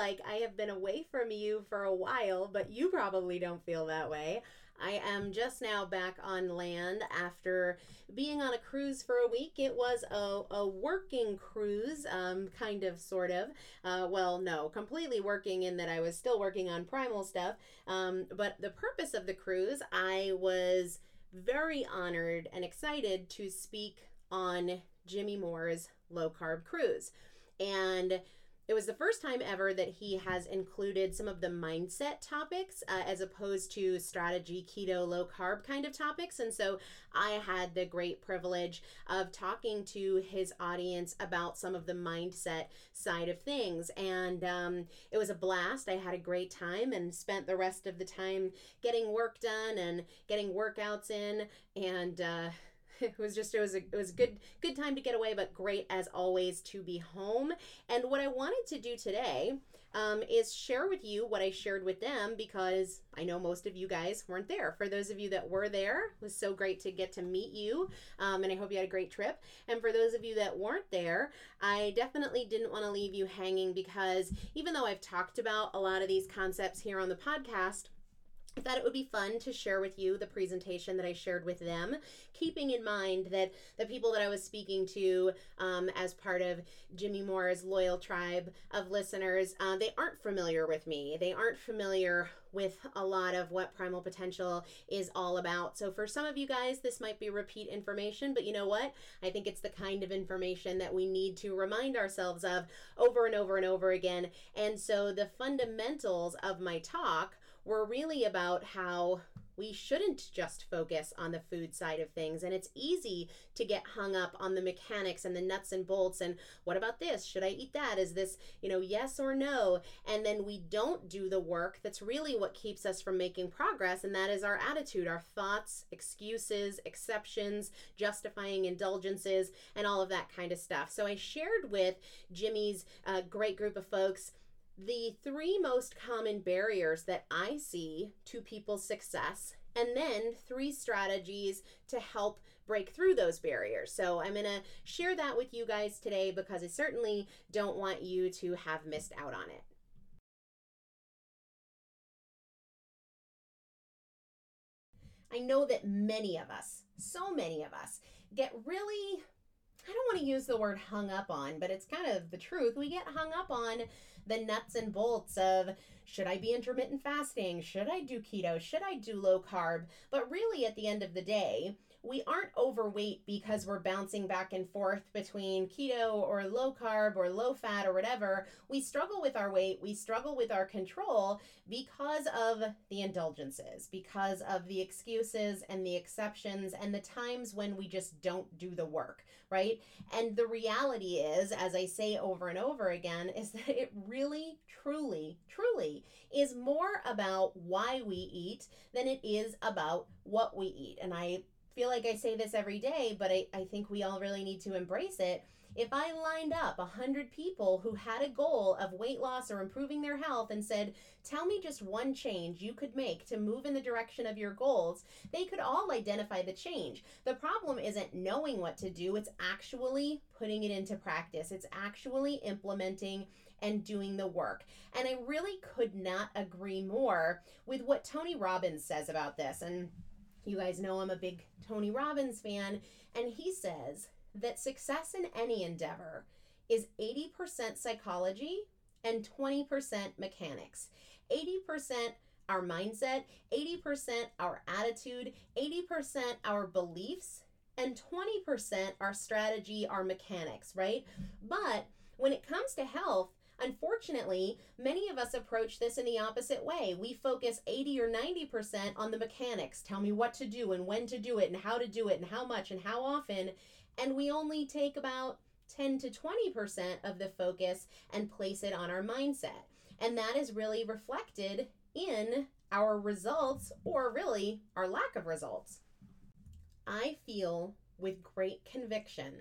Like I have been away from you for a while, but you probably don't feel that way. I am just now back on land after being on a cruise for a week. It was a, a working cruise, um, kind of, sort of. Uh, well, no, completely working in that I was still working on primal stuff. Um, but the purpose of the cruise, I was very honored and excited to speak on Jimmy Moore's low carb cruise. And it was the first time ever that he has included some of the mindset topics uh, as opposed to strategy, keto, low carb kind of topics. And so I had the great privilege of talking to his audience about some of the mindset side of things. And um, it was a blast. I had a great time and spent the rest of the time getting work done and getting workouts in and, uh, it was just it was a it was a good good time to get away but great as always to be home. And what i wanted to do today um, is share with you what i shared with them because i know most of you guys weren't there. For those of you that were there it was so great to get to meet you um, and i hope you had a great trip. And for those of you that weren't there i definitely didn't want to leave you hanging because even though i've talked about a lot of these concepts here on the podcast I thought it would be fun to share with you the presentation that I shared with them, keeping in mind that the people that I was speaking to um, as part of Jimmy Moore's loyal tribe of listeners, uh, they aren't familiar with me. They aren't familiar with a lot of what Primal Potential is all about. So for some of you guys, this might be repeat information, but you know what? I think it's the kind of information that we need to remind ourselves of over and over and over again. And so the fundamentals of my talk were really about how we shouldn't just focus on the food side of things. And it's easy to get hung up on the mechanics and the nuts and bolts. And what about this? Should I eat that? Is this, you know, yes or no? And then we don't do the work that's really what keeps us from making progress. And that is our attitude, our thoughts, excuses, exceptions, justifying indulgences, and all of that kind of stuff. So I shared with Jimmy's uh, great group of folks the three most common barriers that I see to people's success, and then three strategies to help break through those barriers. So, I'm going to share that with you guys today because I certainly don't want you to have missed out on it. I know that many of us, so many of us, get really I don't want to use the word hung up on, but it's kind of the truth. We get hung up on the nuts and bolts of should I be intermittent fasting? Should I do keto? Should I do low carb? But really, at the end of the day, we aren't overweight because we're bouncing back and forth between keto or low carb or low fat or whatever. We struggle with our weight, we struggle with our control because of the indulgences, because of the excuses and the exceptions and the times when we just don't do the work, right? And the reality is, as I say over and over again, is that it really, truly, truly is more about why we eat than it is about what we eat. And I feel like I say this every day, but I, I think we all really need to embrace it. If I lined up a 100 people who had a goal of weight loss or improving their health and said, Tell me just one change you could make to move in the direction of your goals, they could all identify the change. The problem isn't knowing what to do, it's actually putting it into practice. It's actually implementing and doing the work. And I really could not agree more with what Tony Robbins says about this. And you guys know I'm a big Tony Robbins fan, and he says that success in any endeavor is 80% psychology and 20% mechanics. 80% our mindset, 80% our attitude, 80% our beliefs, and 20% our strategy, our mechanics, right? But when it comes to health, Unfortunately, many of us approach this in the opposite way. We focus 80 or 90% on the mechanics. Tell me what to do and when to do it and how to do it and how much and how often. And we only take about 10 to 20% of the focus and place it on our mindset. And that is really reflected in our results or really our lack of results. I feel with great conviction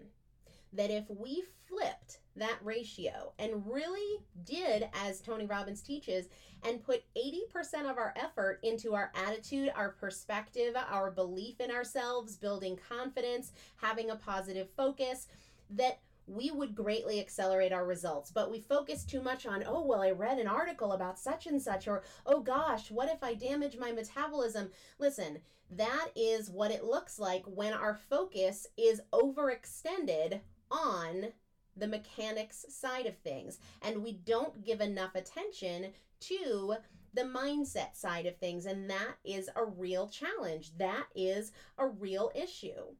that if we flipped that ratio and really did, as Tony Robbins teaches, and put 80% of our effort into our attitude, our perspective, our belief in ourselves, building confidence, having a positive focus, that we would greatly accelerate our results. But we focus too much on, oh, well, I read an article about such and such, or oh gosh, what if I damage my metabolism? Listen, that is what it looks like when our focus is overextended on the mechanics side of things. And we don't give enough attention to the mindset side of things. And that is a real challenge. That is a real issue.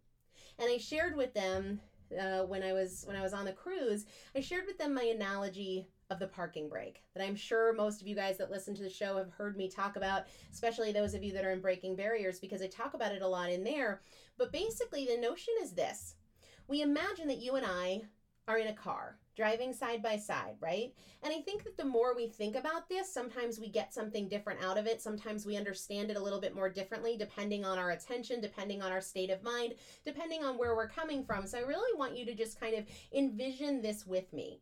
And i shared with them uh, when i was when i was on the cruise i shared with them my analogy of the parking brake that I'm sure most of you guys that listen to the show have heard me talk about, especially those of you that are in breaking barriers, because I talk about it a lot in there. But basically, the notion is this we imagine that you and I are in a car driving side by side, right? And I think that the more we think about this, sometimes we get something different out of it. Sometimes we understand it a little bit more differently, depending on our attention, depending on our state of mind, depending on where we're coming from. So I really want you to just kind of envision this with me.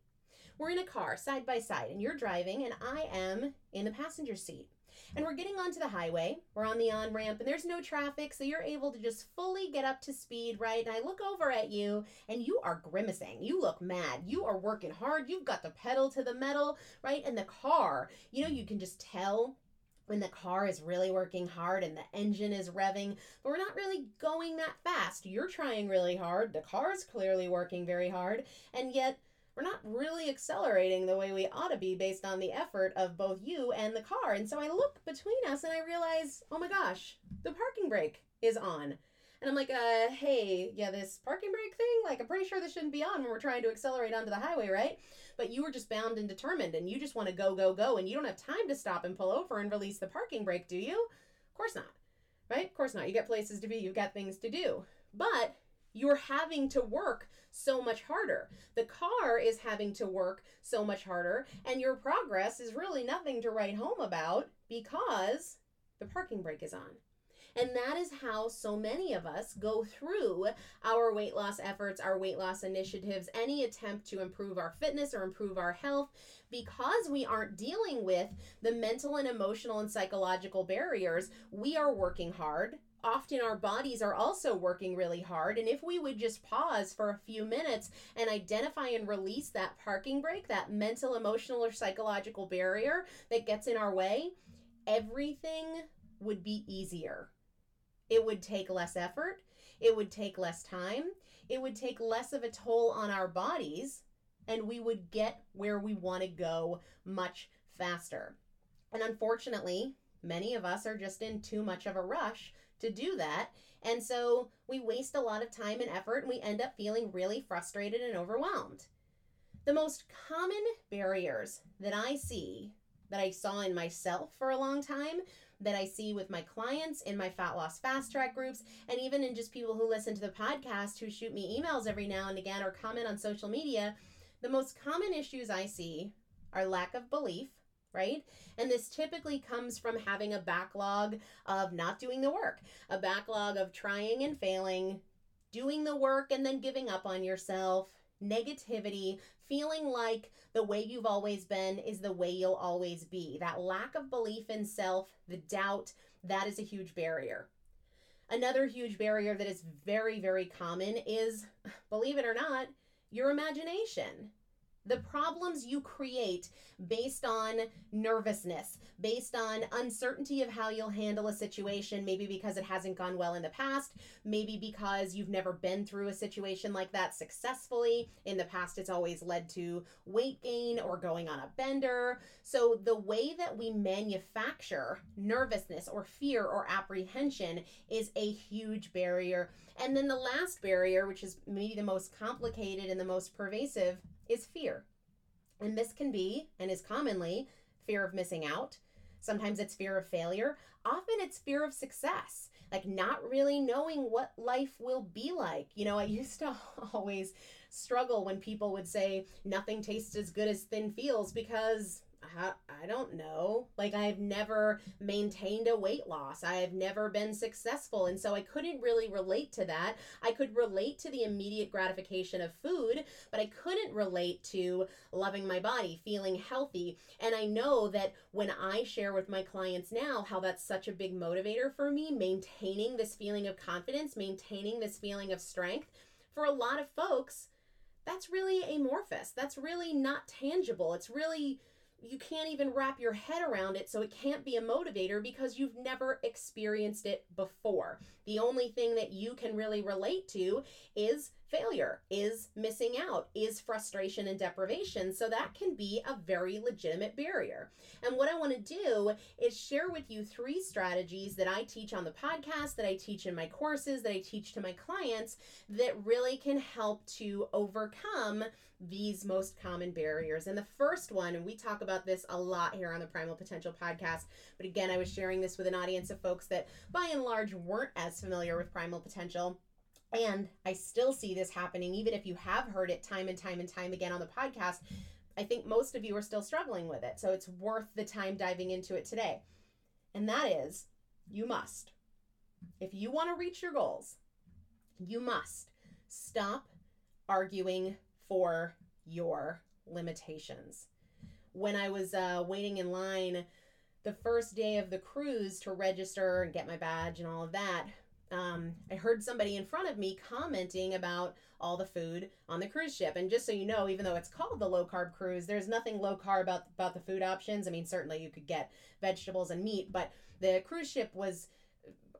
We're in a car side by side, and you're driving, and I am in the passenger seat. And we're getting onto the highway. We're on the on ramp and there's no traffic, so you're able to just fully get up to speed, right? And I look over at you and you are grimacing. You look mad. You are working hard. You've got the pedal to the metal, right? And the car, you know, you can just tell when the car is really working hard and the engine is revving, but we're not really going that fast. You're trying really hard. The car's clearly working very hard. And yet, we're not really accelerating the way we ought to be based on the effort of both you and the car. And so I look between us and I realize, oh my gosh, the parking brake is on. And I'm like, uh, hey, yeah, this parking brake thing, like, I'm pretty sure this shouldn't be on when we're trying to accelerate onto the highway, right? But you were just bound and determined, and you just want to go, go, go, and you don't have time to stop and pull over and release the parking brake, do you? Of course not, right? Of course not. You got places to be, you've got things to do. But you're having to work so much harder. The car is having to work so much harder, and your progress is really nothing to write home about because the parking brake is on. And that is how so many of us go through our weight loss efforts, our weight loss initiatives, any attempt to improve our fitness or improve our health, because we aren't dealing with the mental and emotional and psychological barriers. We are working hard often our bodies are also working really hard. And if we would just pause for a few minutes and identify and release that parking brake, that mental, emotional, or psychological barrier that gets in our way, everything would be easier. It would take less effort. It would take less time. It would take less of a toll on our bodies. And we would get where we want to go much faster. And unfortunately, many of us are just in too much of a rush to do that. And so we waste a lot of time and effort and we end up feeling really frustrated and overwhelmed. The most common barriers that I see, that I saw in myself for a long time, that I see with my clients in my fat loss fast track groups, and even in just people who listen to the podcast who shoot me emails every now and again or comment on social media, the most common issues I see are lack of belief right? And this typically comes from having a backlog of not doing the work, a backlog of trying and failing, doing the work and then giving up on yourself. Negativity, feeling like the way you've always been is the way you'll always be. That lack of belief in self, the doubt, that is a huge barrier. Another huge barrier that is very, very common is, believe it or not, your imagination the problems you create based on nervousness, based on uncertainty of how you'll handle a situation, maybe because it hasn't gone well in the past, maybe because you've never been through a situation like that successfully. In the past, it's always led to weight gain or going on a bender. So, the way that we manufacture nervousness or fear or apprehension is a huge barrier. And then the last barrier, which is maybe the most complicated and the most pervasive, is fear. And this can be, and is commonly, fear of missing out. Sometimes it's fear of failure. Often it's fear of success, like not really knowing what life will be like. You know, I used to always struggle when people would say, nothing tastes as good as thin feels because I don't know. Like, I've never maintained a weight loss. I have never been successful. And so I couldn't really relate to that. I could relate to the immediate gratification of food, but I couldn't relate to loving my body, feeling healthy. And I know that when I share with my clients now how that's such a big motivator for me, maintaining this feeling of confidence, maintaining this feeling of strength, for a lot of folks, that's really amorphous. That's really not tangible. It's really you can't even wrap your head around it, so it can't be a motivator because you've never experienced it before. The only thing that you can really relate to is failure, is missing out, is frustration and deprivation. So that can be a very legitimate barrier. And what I want to do is share with you three strategies that I teach on the podcast, that I teach in my courses, that I teach to my clients that really can help to overcome these most common barriers. And the first one, and we talk about this a lot here on the Primal Potential podcast, but again, I was sharing this with an audience of folks that by and large weren't as familiar with Primal Potential and I still see this happening, even if you have heard it time and time and time again on the podcast. I think most of you are still struggling with it. So it's worth the time diving into it today. And that is, you must. If you want to reach your goals, you must stop arguing for your limitations. When I was uh, waiting in line the first day of the cruise to register and get my badge and all of that, um, I heard somebody in front of me commenting about all the food on the cruise ship. And just so you know, even though it's called the low carb cruise, there's nothing low carb about about the food options. I mean, certainly you could get vegetables and meat, but the cruise ship was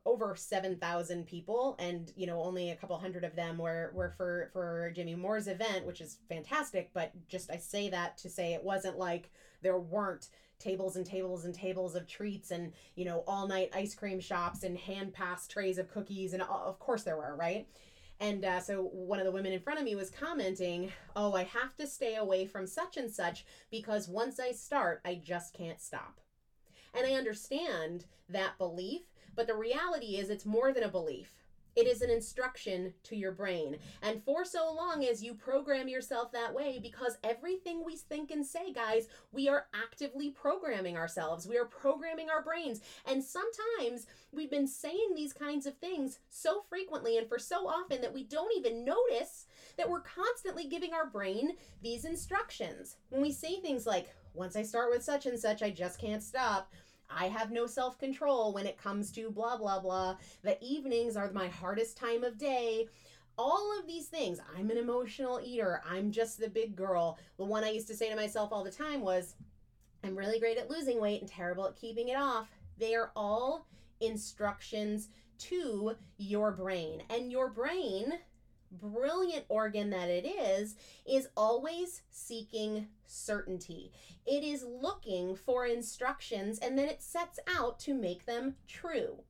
over 7,000 people and you know only a couple hundred of them were were for for Jimmy Moore's event which is fantastic but just I say that to say it wasn't like there weren't tables and tables and tables of treats and you know all night ice cream shops and hand passed trays of cookies and of course there were right and uh, so one of the women in front of me was commenting, Oh, I have to stay away from such and such because once I start, I just can't stop. And I understand that belief, but the reality is it's more than a belief. It is an instruction to your brain. And for so long as you program yourself that way, because everything we think and say, guys, we are actively programming ourselves. We are programming our brains. And sometimes we've been saying these kinds of things so frequently and for so often that we don't even notice that we're constantly giving our brain these instructions. When we say things like, once I start with such and such, I just can't stop I have no self control when it comes to blah, blah, blah. The evenings are my hardest time of day. All of these things. I'm an emotional eater. I'm just the big girl. The one I used to say to myself all the time was, I'm really great at losing weight and terrible at keeping it off. They are all instructions to your brain. And your brain brilliant organ that it is, is always seeking certainty. It is looking for instructions and then it sets out to make them true.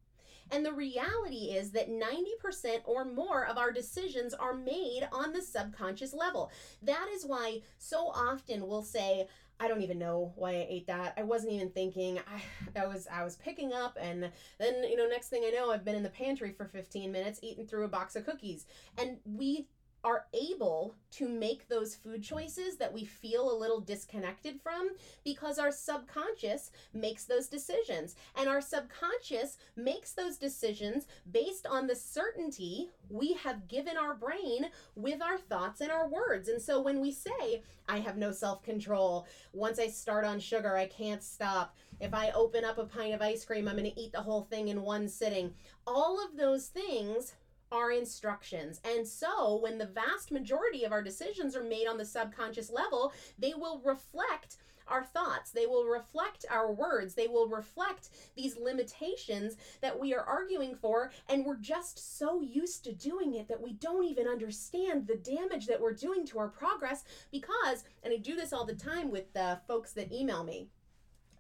And the reality is that 90% or more of our decisions are made on the subconscious level. That is why so often we'll say, I don't even know why I ate that. I wasn't even thinking. I, I was I was picking up and then you know next thing I know I've been in the pantry for 15 minutes eating through a box of cookies. And we are able to make those food choices that we feel a little disconnected from because our subconscious makes those decisions. And our subconscious makes those decisions based on the certainty we have given our brain with our thoughts and our words. And so when we say, I have no self control, once I start on sugar, I can't stop, if I open up a pint of ice cream, I'm going to eat the whole thing in one sitting, all of those things our instructions. And so, when the vast majority of our decisions are made on the subconscious level, they will reflect our thoughts, they will reflect our words, they will reflect these limitations that we are arguing for. And we're just so used to doing it that we don't even understand the damage that we're doing to our progress because, and I do this all the time with the folks that email me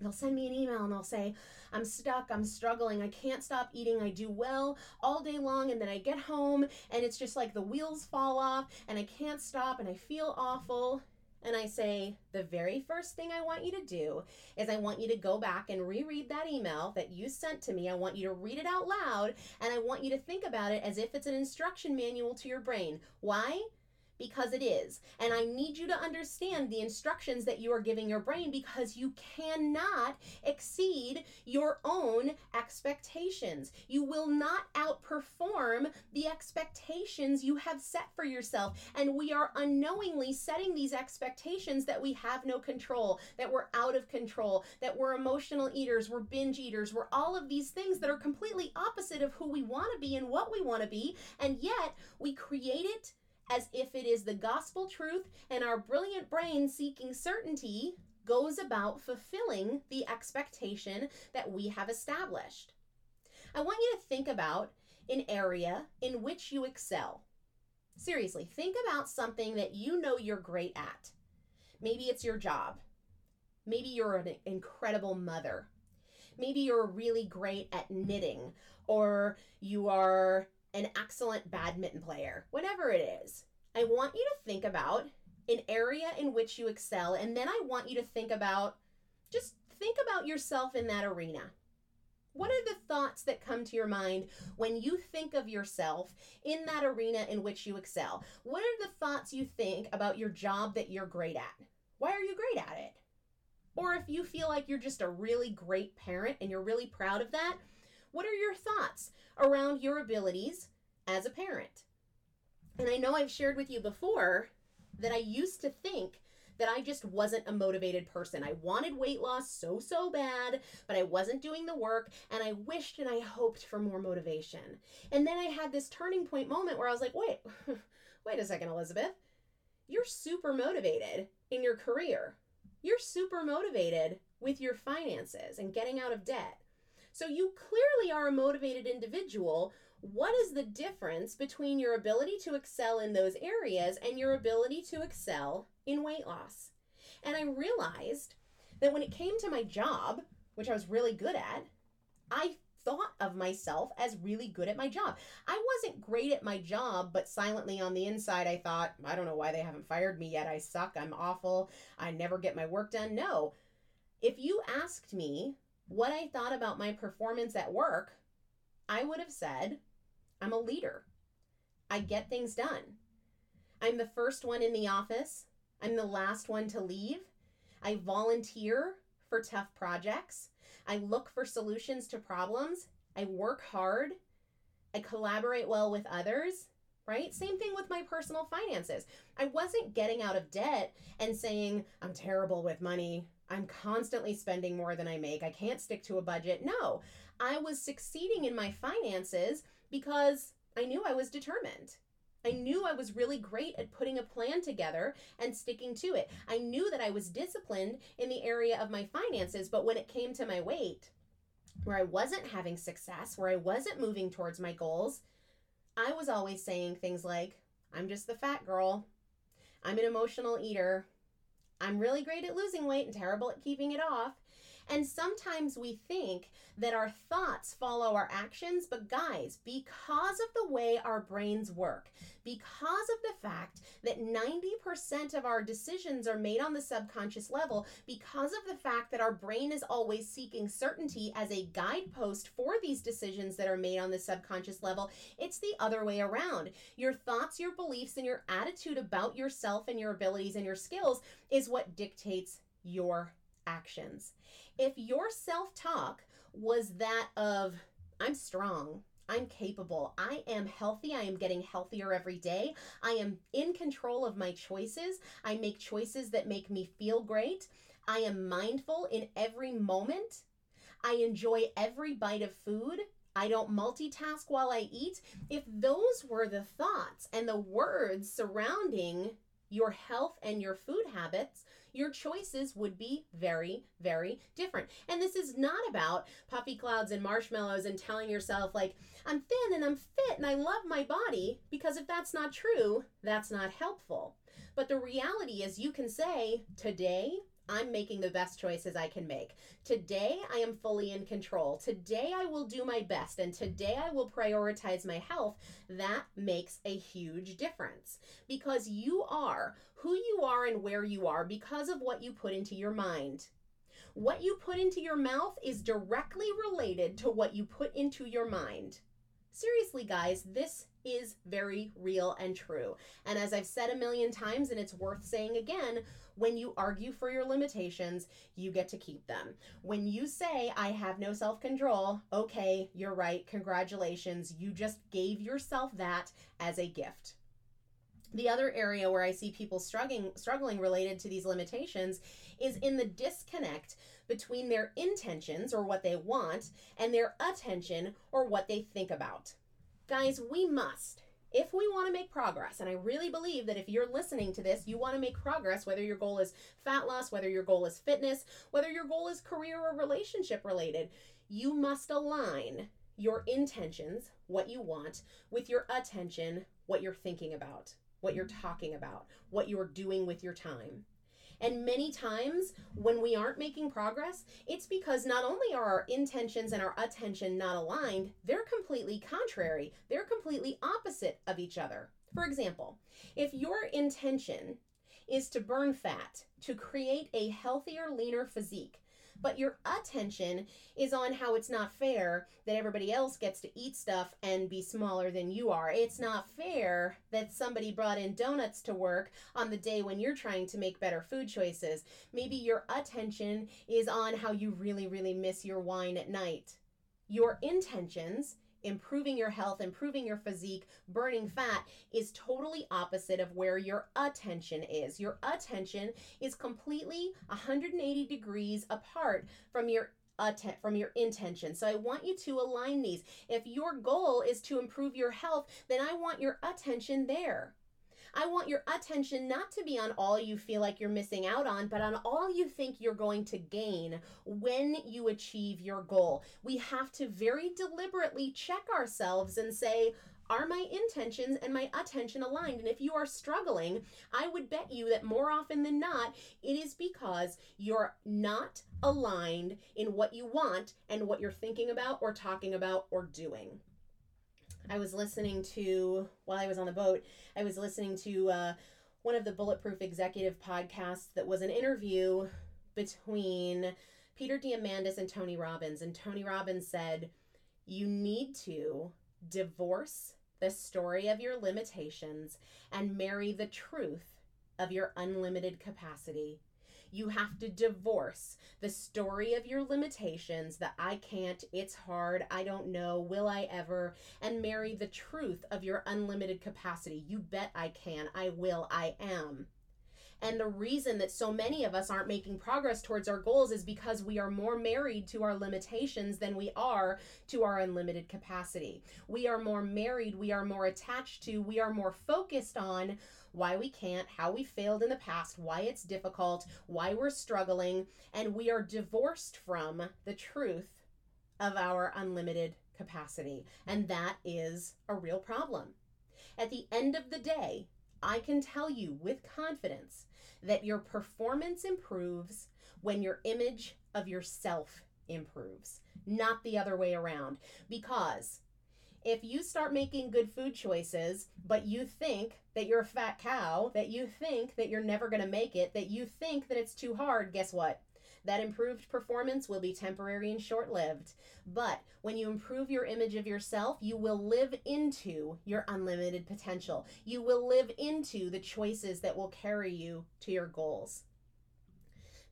They'll send me an email and they'll say, I'm stuck, I'm struggling, I can't stop eating, I do well all day long, and then I get home and it's just like the wheels fall off and I can't stop and I feel awful. And I say, the very first thing I want you to do is I want you to go back and reread that email that you sent to me. I want you to read it out loud and I want you to think about it as if it's an instruction manual to your brain. Why? Because it is. And I need you to understand the instructions that you are giving your brain because you cannot exceed your own expectations. You will not outperform the expectations you have set for yourself. And we are unknowingly setting these expectations that we have no control, that we're out of control, that we're emotional eaters, we're binge eaters, we're all of these things that are completely opposite of who we want to be and what we want to be. And yet we create it as if it is the gospel truth, and our brilliant brain seeking certainty goes about fulfilling the expectation that we have established. I want you to think about an area in which you excel. Seriously, think about something that you know you're great at. Maybe it's your job. Maybe you're an incredible mother. Maybe you're really great at knitting, or you are an excellent badminton player. Whatever it is, I want you to think about an area in which you excel, and then I want you to think about just think about yourself in that arena. What are the thoughts that come to your mind when you think of yourself in that arena in which you excel? What are the thoughts you think about your job that you're great at? Why are you great at it? Or if you feel like you're just a really great parent and you're really proud of that, what are your thoughts around your abilities as a parent? And I know I've shared with you before that I used to think that I just wasn't a motivated person. I wanted weight loss so, so bad, but I wasn't doing the work, and I wished and I hoped for more motivation. And then I had this turning point moment where I was like, wait, wait a second, Elizabeth. You're super motivated in your career you're super motivated with your finances and getting out of debt. So you clearly are a motivated individual. What is the difference between your ability to excel in those areas and your ability to excel in weight loss? And I realized that when it came to my job, which I was really good at, I thought of myself as really good at my job. I wasn't great at my job, but silently on the inside, I thought, I don't know why they haven't fired me yet. I suck. I'm awful. I never get my work done. No. If you asked me what I thought about my performance at work, I would have said, I'm a leader. I get things done. I'm the first one in the office. I'm the last one to leave. I volunteer for tough projects. I look for solutions to problems. I work hard. I collaborate well with others, right? Same thing with my personal finances. I wasn't getting out of debt and saying, I'm terrible with money. I'm constantly spending more than I make. I can't stick to a budget. No, I was succeeding in my finances because I knew I was determined. I knew I was really great at putting a plan together and sticking to it. I knew that I was disciplined in the area of my finances, but when it came to my weight, where I wasn't having success, where I wasn't moving towards my goals, I was always saying things like, I'm just the fat girl. I'm an emotional eater. I'm really great at losing weight and terrible at keeping it off. And sometimes we think that our thoughts follow our actions, but guys, because of the way our brains work, because of the fact that 90% of our decisions are made on the subconscious level, because of the fact that our brain is always seeking certainty as a guidepost for these decisions that are made on the subconscious level, it's the other way around. Your thoughts, your beliefs, and your attitude about yourself and your abilities and your skills is what dictates your actions. If your self talk was that of, I'm strong, I'm capable. I am healthy. I am getting healthier every day. I am in control of my choices. I make choices that make me feel great. I am mindful in every moment. I enjoy every bite of food. I don't multitask while I eat. If those were the thoughts and the words surrounding your health and your food habits, your choices would be very, very different. And this is not about puffy clouds and marshmallows and telling yourself, like, I'm thin and I'm fit and I love my body, because if that's not true, that's not helpful. But the reality is, you can say, today, I'm making the best choices I can make. Today, I am fully in control. Today, I will do my best. And today, I will prioritize my health. That makes a huge difference because you are who you are and where you are because of what you put into your mind. What you put into your mouth is directly related to what you put into your mind. Seriously, guys, this is very real and true. And as I've said a million times, and it's worth saying again, when you argue for your limitations, you get to keep them. When you say, I have no self control, okay, you're right, congratulations, you just gave yourself that as a gift. The other area where I see people struggling struggling related to these limitations is in the disconnect between their intentions or what they want and their attention or what they think about. Guys, we must if we want to make progress, and I really believe that if you're listening to this, you want to make progress, whether your goal is fat loss, whether your goal is fitness, whether your goal is career or relationship related, you must align your intentions, what you want, with your attention, what you're thinking about, what you're mm-hmm. talking about, what you're doing with your time. And many times when we aren't making progress, it's because not only are our intentions and our attention not aligned, they're completely contrary. They're completely opposite of each other. For example, if your intention is to burn fat, to create a healthier, leaner physique, but your attention is on how it's not fair that everybody else gets to eat stuff and be smaller than you are. It's not fair that somebody brought in donuts to work on the day when you're trying to make better food choices. Maybe your attention is on how you really, really miss your wine at night. Your intentions improving your health, improving your physique, burning fat is totally opposite of where your attention is. Your attention is completely 180 degrees apart from your from your intention. So I want you to align these. If your goal is to improve your health, then I want your attention there. I want your attention not to be on all you feel like you're missing out on, but on all you think you're going to gain when you achieve your goal. We have to very deliberately check ourselves and say, are my intentions and my attention aligned? And if you are struggling, I would bet you that more often than not, it is because you're not aligned in what you want and what you're thinking about or talking about or doing. I was listening to, while I was on the boat, I was listening to uh, one of the Bulletproof Executive podcasts that was an interview between Peter Diamandis and Tony Robbins. And Tony Robbins said, You need to divorce the story of your limitations and marry the truth of your unlimited capacity. You have to divorce the story of your limitations that I can't, it's hard, I don't know, will I ever, and marry the truth of your unlimited capacity. You bet I can, I will, I am. And the reason that so many of us aren't making progress towards our goals is because we are more married to our limitations than we are to our unlimited capacity. We are more married, we are more attached to, we are more focused on why we can't, how we failed in the past, why it's difficult, why we're struggling, and we are divorced from the truth of our unlimited capacity. And that is a real problem. At the end of the day, I can tell you with confidence that your performance improves when your image of yourself improves, not the other way around. Because if you start making good food choices, but you think that you're a fat cow, that you think that you're never going to make it, that you think that it's too hard, guess what? That improved performance will be temporary and short lived. But when you improve your image of yourself, you will live into your unlimited potential. You will live into the choices that will carry you to your goals.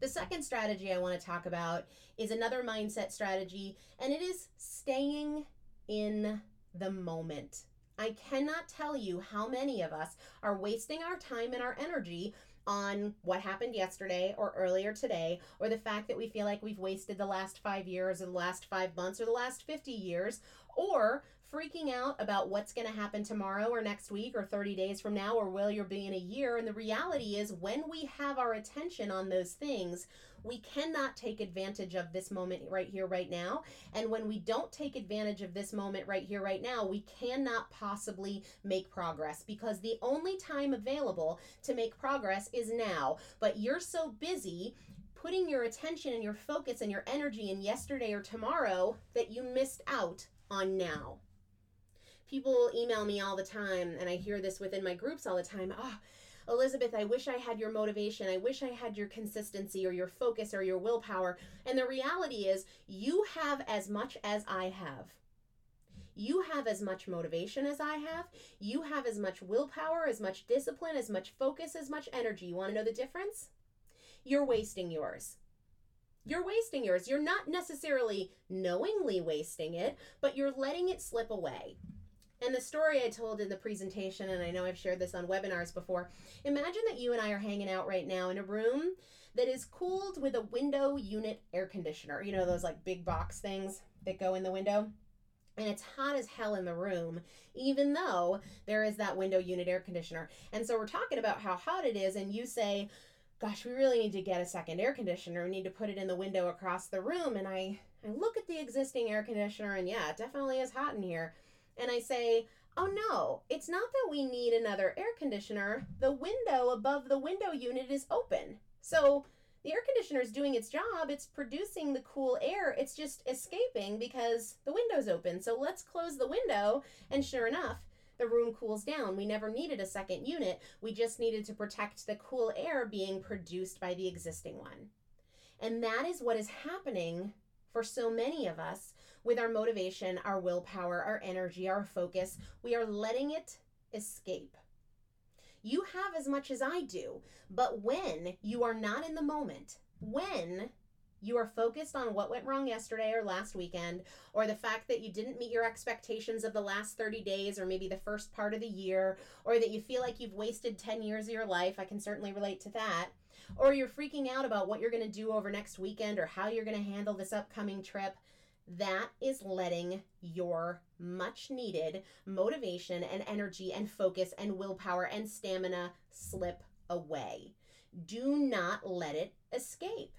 The second strategy I want to talk about is another mindset strategy, and it is staying in the moment. I cannot tell you how many of us are wasting our time and our energy on what happened yesterday or earlier today, or the fact that we feel like we've wasted the last five years or the last five months or the last 50 years, or freaking out about what's going to happen tomorrow or next week or 30 days from now or will you be in a year. And the reality is, when we have our attention on those things, we cannot take advantage of this moment right here, right now. And when we don't take advantage of this moment right here, right now, we cannot possibly make progress because the only time available to make progress is now. But you're so busy putting your attention and your focus and your energy in yesterday or tomorrow that you missed out on now people email me all the time, and I hear this within my groups all the time. Ah, oh, Elizabeth, I wish I had your motivation. I wish I had your consistency or your focus or your willpower. And the reality is, you have as much as I have. You have as much motivation as I have. You have as much willpower, as much discipline, as much focus, as much energy. You want to know the difference? You're wasting yours. You're wasting yours. You're not necessarily knowingly wasting it, but you're letting it slip away. And the story I told in the presentation, and I know I've shared this on webinars before, imagine that you and I are hanging out right now in a room that is cooled with a window unit air conditioner. You know, those like big box things that go in the window? and it's hot as hell in the room, even though there is that window unit air conditioner. And so we're talking about how hot it is, and you say, Gosh, we really need to get a second air conditioner. We need to put it in the window across the room. And I, I look at the existing air conditioner, and yeah, it definitely is hot in here. And I say, Oh no, it's not that we need another air conditioner. The window above the window unit is open. So the air conditioner is doing its job. It's producing the cool air. It's just escaping because the window's open. So let's close the window. And sure enough, the room cools down. We never needed a second unit. We just needed to protect the cool air being produced by the existing one. And that is what is happening for so many of us with our motivation, our willpower, our energy, our focus. We are letting it escape. You have as much as I do, but when you are not in the moment, when you are focused on what went wrong yesterday or last weekend, or the fact that you didn't meet your expectations of the last 30 days or maybe the first part of the year, or that you feel like you've wasted 10 years of your life. I can certainly relate to that. Or you're freaking out about what you're going to do over next weekend or how you're going to handle this upcoming trip. That is letting your much needed motivation and energy and focus and willpower and stamina slip away. Do not let it escape.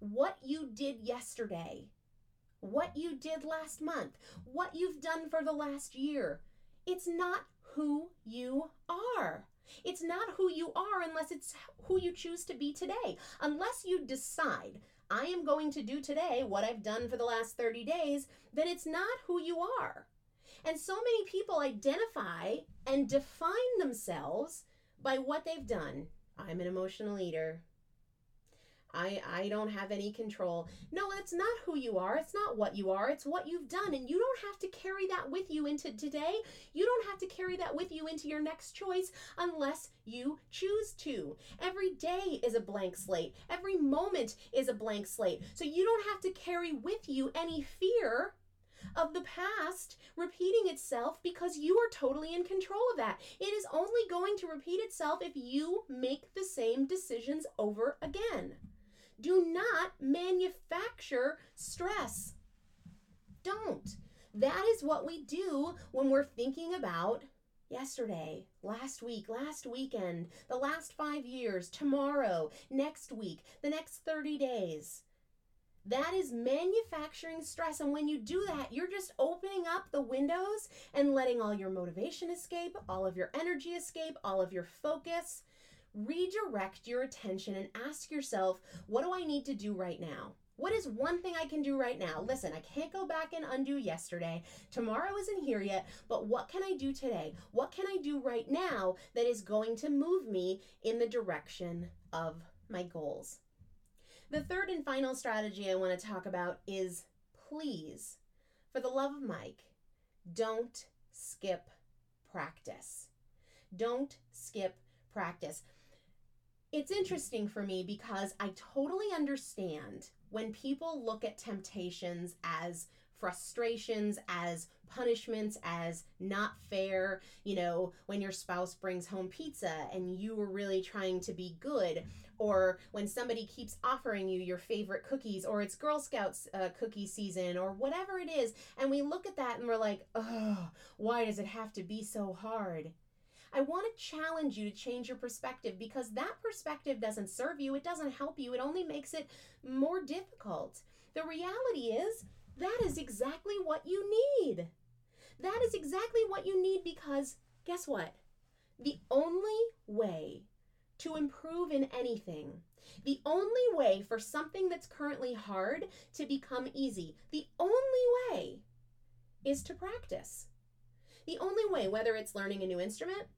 What you did yesterday, what you did last month, what you've done for the last year, it's not who you are. It's not who you are unless it's who you choose to be today. Unless you decide I am going to do today what I've done for the last 30 days, then it's not who you are. And so many people identify and define themselves by what they've done. I'm an emotional eater. I I don't have any control. No, that's not who you are. It's not what you are. It's what you've done and you don't have to carry that with you into today. You don't have to carry that with you into your next choice unless you choose to. Every day is a blank slate. Every moment is a blank slate. So you don't have to carry with you any fear of the past repeating itself because you are totally in control of that. It is only going to repeat itself if you make the same decisions over again. Do not manufacture stress. Don't. That is what we do when we're thinking about yesterday, last week, last weekend, the last five years, tomorrow, next week, the next 30 days. That is manufacturing stress. And when you do that, you're just opening up the windows and letting all your motivation escape, all of your energy escape, all of your focus redirect your attention and ask yourself, what do I need to do right now? What is one thing I can do right now? Listen, I can't go back and undo yesterday. Tomorrow isn't here yet, but what can I do today? What can I do right now that is going to move me in the direction of my goals? The third and final strategy I want to talk about is please, for the love of Mike, don't skip practice. Don't skip practice it's interesting for me because I totally understand when people look at temptations as frustrations, as punishments, as not fair. You know, when your spouse brings home pizza and you were really trying to be good, or when somebody keeps offering you your favorite cookies, or it's Girl Scouts uh, cookie season, or whatever it is, and we look at that and we're like, oh, why does it have to be so hard? I want to challenge you to change your perspective because that perspective doesn't serve you, it doesn't help you, it only makes it more difficult. The reality is that is exactly what you need. That is exactly what you need because guess what? The only way to improve in anything, the only way for something that's currently hard to become easy, the only way is to practice. The only way, whether it's learning a new instrument,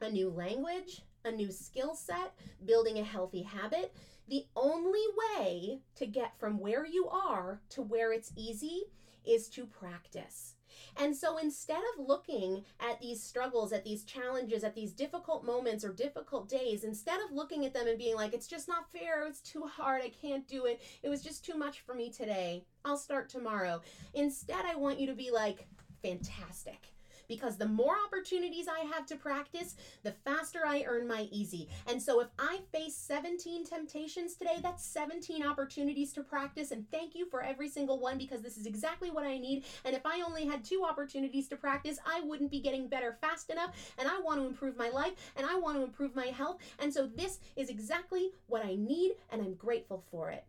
a new language, a new skill set, building a healthy habit. The only way to get from where you are to where it's easy is to practice. And so instead of looking at these struggles, at these challenges, at these difficult moments or difficult days, instead of looking at them and being like, it's just not fair, it's too hard, I can't do it, it was just too much for me today, I'll start tomorrow. Instead, I want you to be like, fantastic because the more opportunities I have to practice, the faster I earn my easy. And so if I face 17 temptations today, that's 17 opportunities to practice. And thank you for every single one because this is exactly what I need. And if I only had two opportunities to practice, I wouldn't be getting better fast enough. And I want to improve my life and I want to improve my health. And so this is exactly what I need, and I'm grateful for it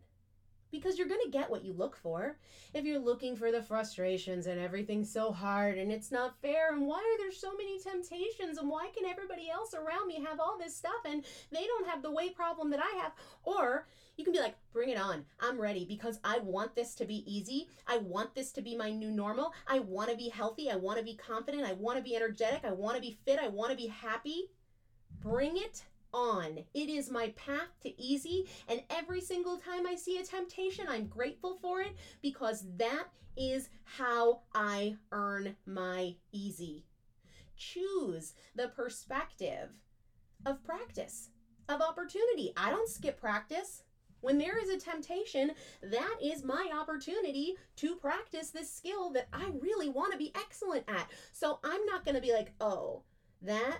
because you're going to get what you look for. If you're looking for the frustrations and everything's so hard and it's not fair and why are there so many temptations and why can everybody else around me have all this stuff and they don't have the weight problem that I have or you can be like bring it on. I'm ready because I want this to be easy. I want this to be my new normal. I want to be healthy. I want to be confident. I want to be energetic. I want to be fit. I want to be happy. Bring it on. It is my path to easy, and every single time I see a temptation, I'm grateful for it because that is how I earn my easy. Choose the perspective of practice, of opportunity. I don't skip practice. When there is a temptation, that is my opportunity to practice this skill that I really want to be excellent at. So I'm not going to be like, oh, that,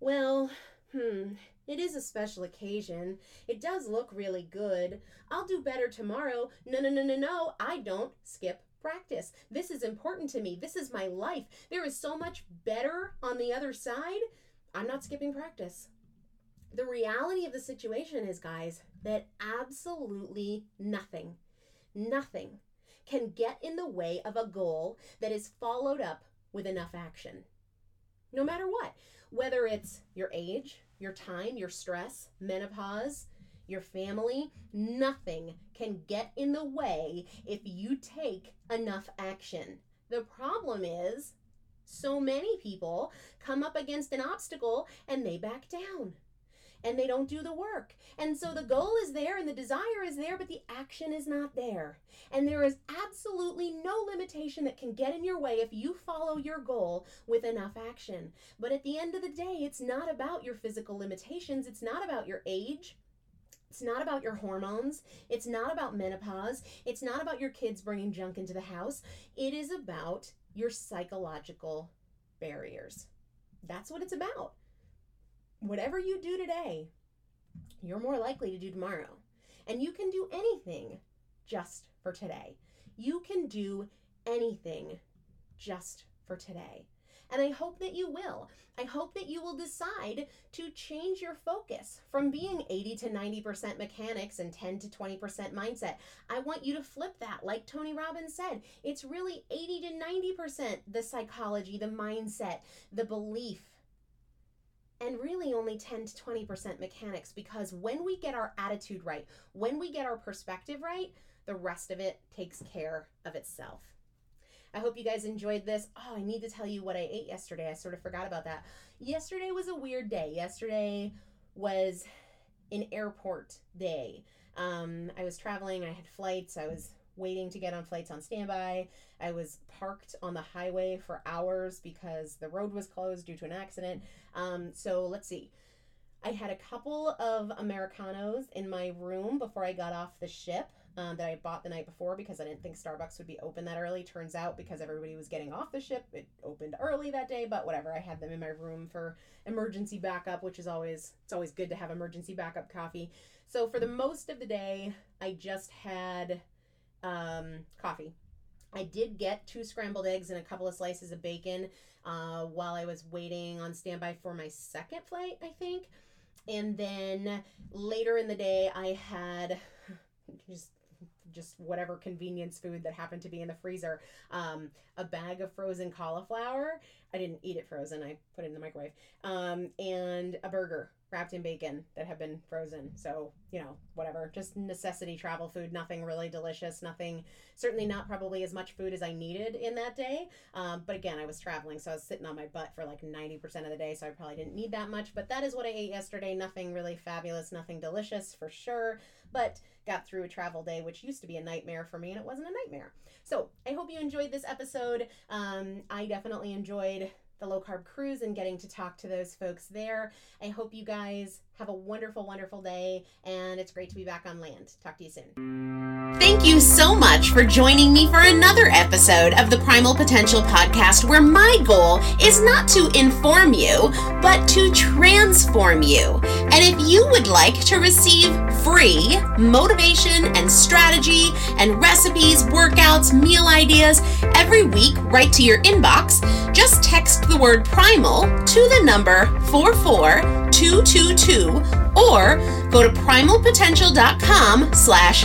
well, hmm, it is a special occasion. It does look really good. I'll do better tomorrow. No, no, no, no, no. I don't skip practice. This is important to me. This is my life. There is so much better on the other side. I'm not skipping practice. The reality of the situation is, guys, that absolutely nothing, nothing can get in the way of a goal that is followed up with enough action. No matter what, whether it's your age, your time, your stress, menopause, your family, nothing can get in the way if you take enough action. The problem is, so many people come up against an obstacle and they back down and they don't do the work. And so the goal is there and the desire is there, but the action is not there. And there is absolutely no limitation that can get in your way if you follow your goal with enough action. But at the end of the day, it's not about your physical limitations, it's not about your age. It's not about your hormones. It's not about menopause. It's not about your kids bringing junk into the house. It is about your psychological barriers. That's what it's about whatever you do today, you're more likely to do tomorrow. And you can do anything just for today. You can do anything just for today. And I hope that you will. I hope that you will decide to change your focus from being 80 to 90% mechanics and 10 to 20% mindset. I want you to flip that. Like Tony Robbins said, it's really 80 to 90% the psychology, the mindset, the belief, and really only 10 to 20% mechanics because when we get our attitude right, when we get our perspective right, the rest of it takes care of itself. I hope you guys enjoyed this. Oh, I need to tell you what I ate yesterday. I sort of forgot about that. Yesterday was a weird day. Yesterday was an airport day. Um, I was traveling, I had flights, I was waiting to get on flights on standby. I was parked on the highway for hours because the road was closed due to an accident. Um, so let's see. I had a couple of Americanos in my room before I got off the ship um, that I bought the night before because I didn't think Starbucks would be open that early. Turns out, because everybody was getting off the ship, it opened early that day. But whatever, I had them in my room for emergency backup, which is always it's always good to have emergency backup coffee. So for the most of the day, I just had um, coffee. I did get two scrambled eggs and a couple of slices of bacon uh, while I was waiting on standby for my second flight, I think. And then later in the day, I had just just whatever convenience food that happened to be in the freezer. Um, a bag of frozen cauliflower. I didn't eat it frozen. I put it in the microwave. Um, and a burger wrapped in bacon that have been frozen. So, you know, whatever, just necessity travel food, nothing really delicious, nothing, certainly not probably as much food as I needed in that day. Um, but again, I was traveling, so I was sitting on my butt for like 90% of the day, so I probably didn't need that much. But that is what I ate yesterday. Nothing really fabulous, nothing delicious for sure, but got through a travel day, which used to be a nightmare for me, and it wasn't a nightmare. So I hope you enjoyed this episode. Um, I definitely enjoyed the low carb cruise and getting to talk to those folks there. I hope you guys have a wonderful, wonderful day, and it's great to be back on land. Talk to you soon. Thank you so much for joining me for another episode of the Primal Potential Podcast, where my goal is not to inform you, but to transform you. And if you would like to receive free motivation and strategy and recipes, workouts, meal ideas every week right to your inbox, just the word primal to the number 44222 or go to primalpotential.com slash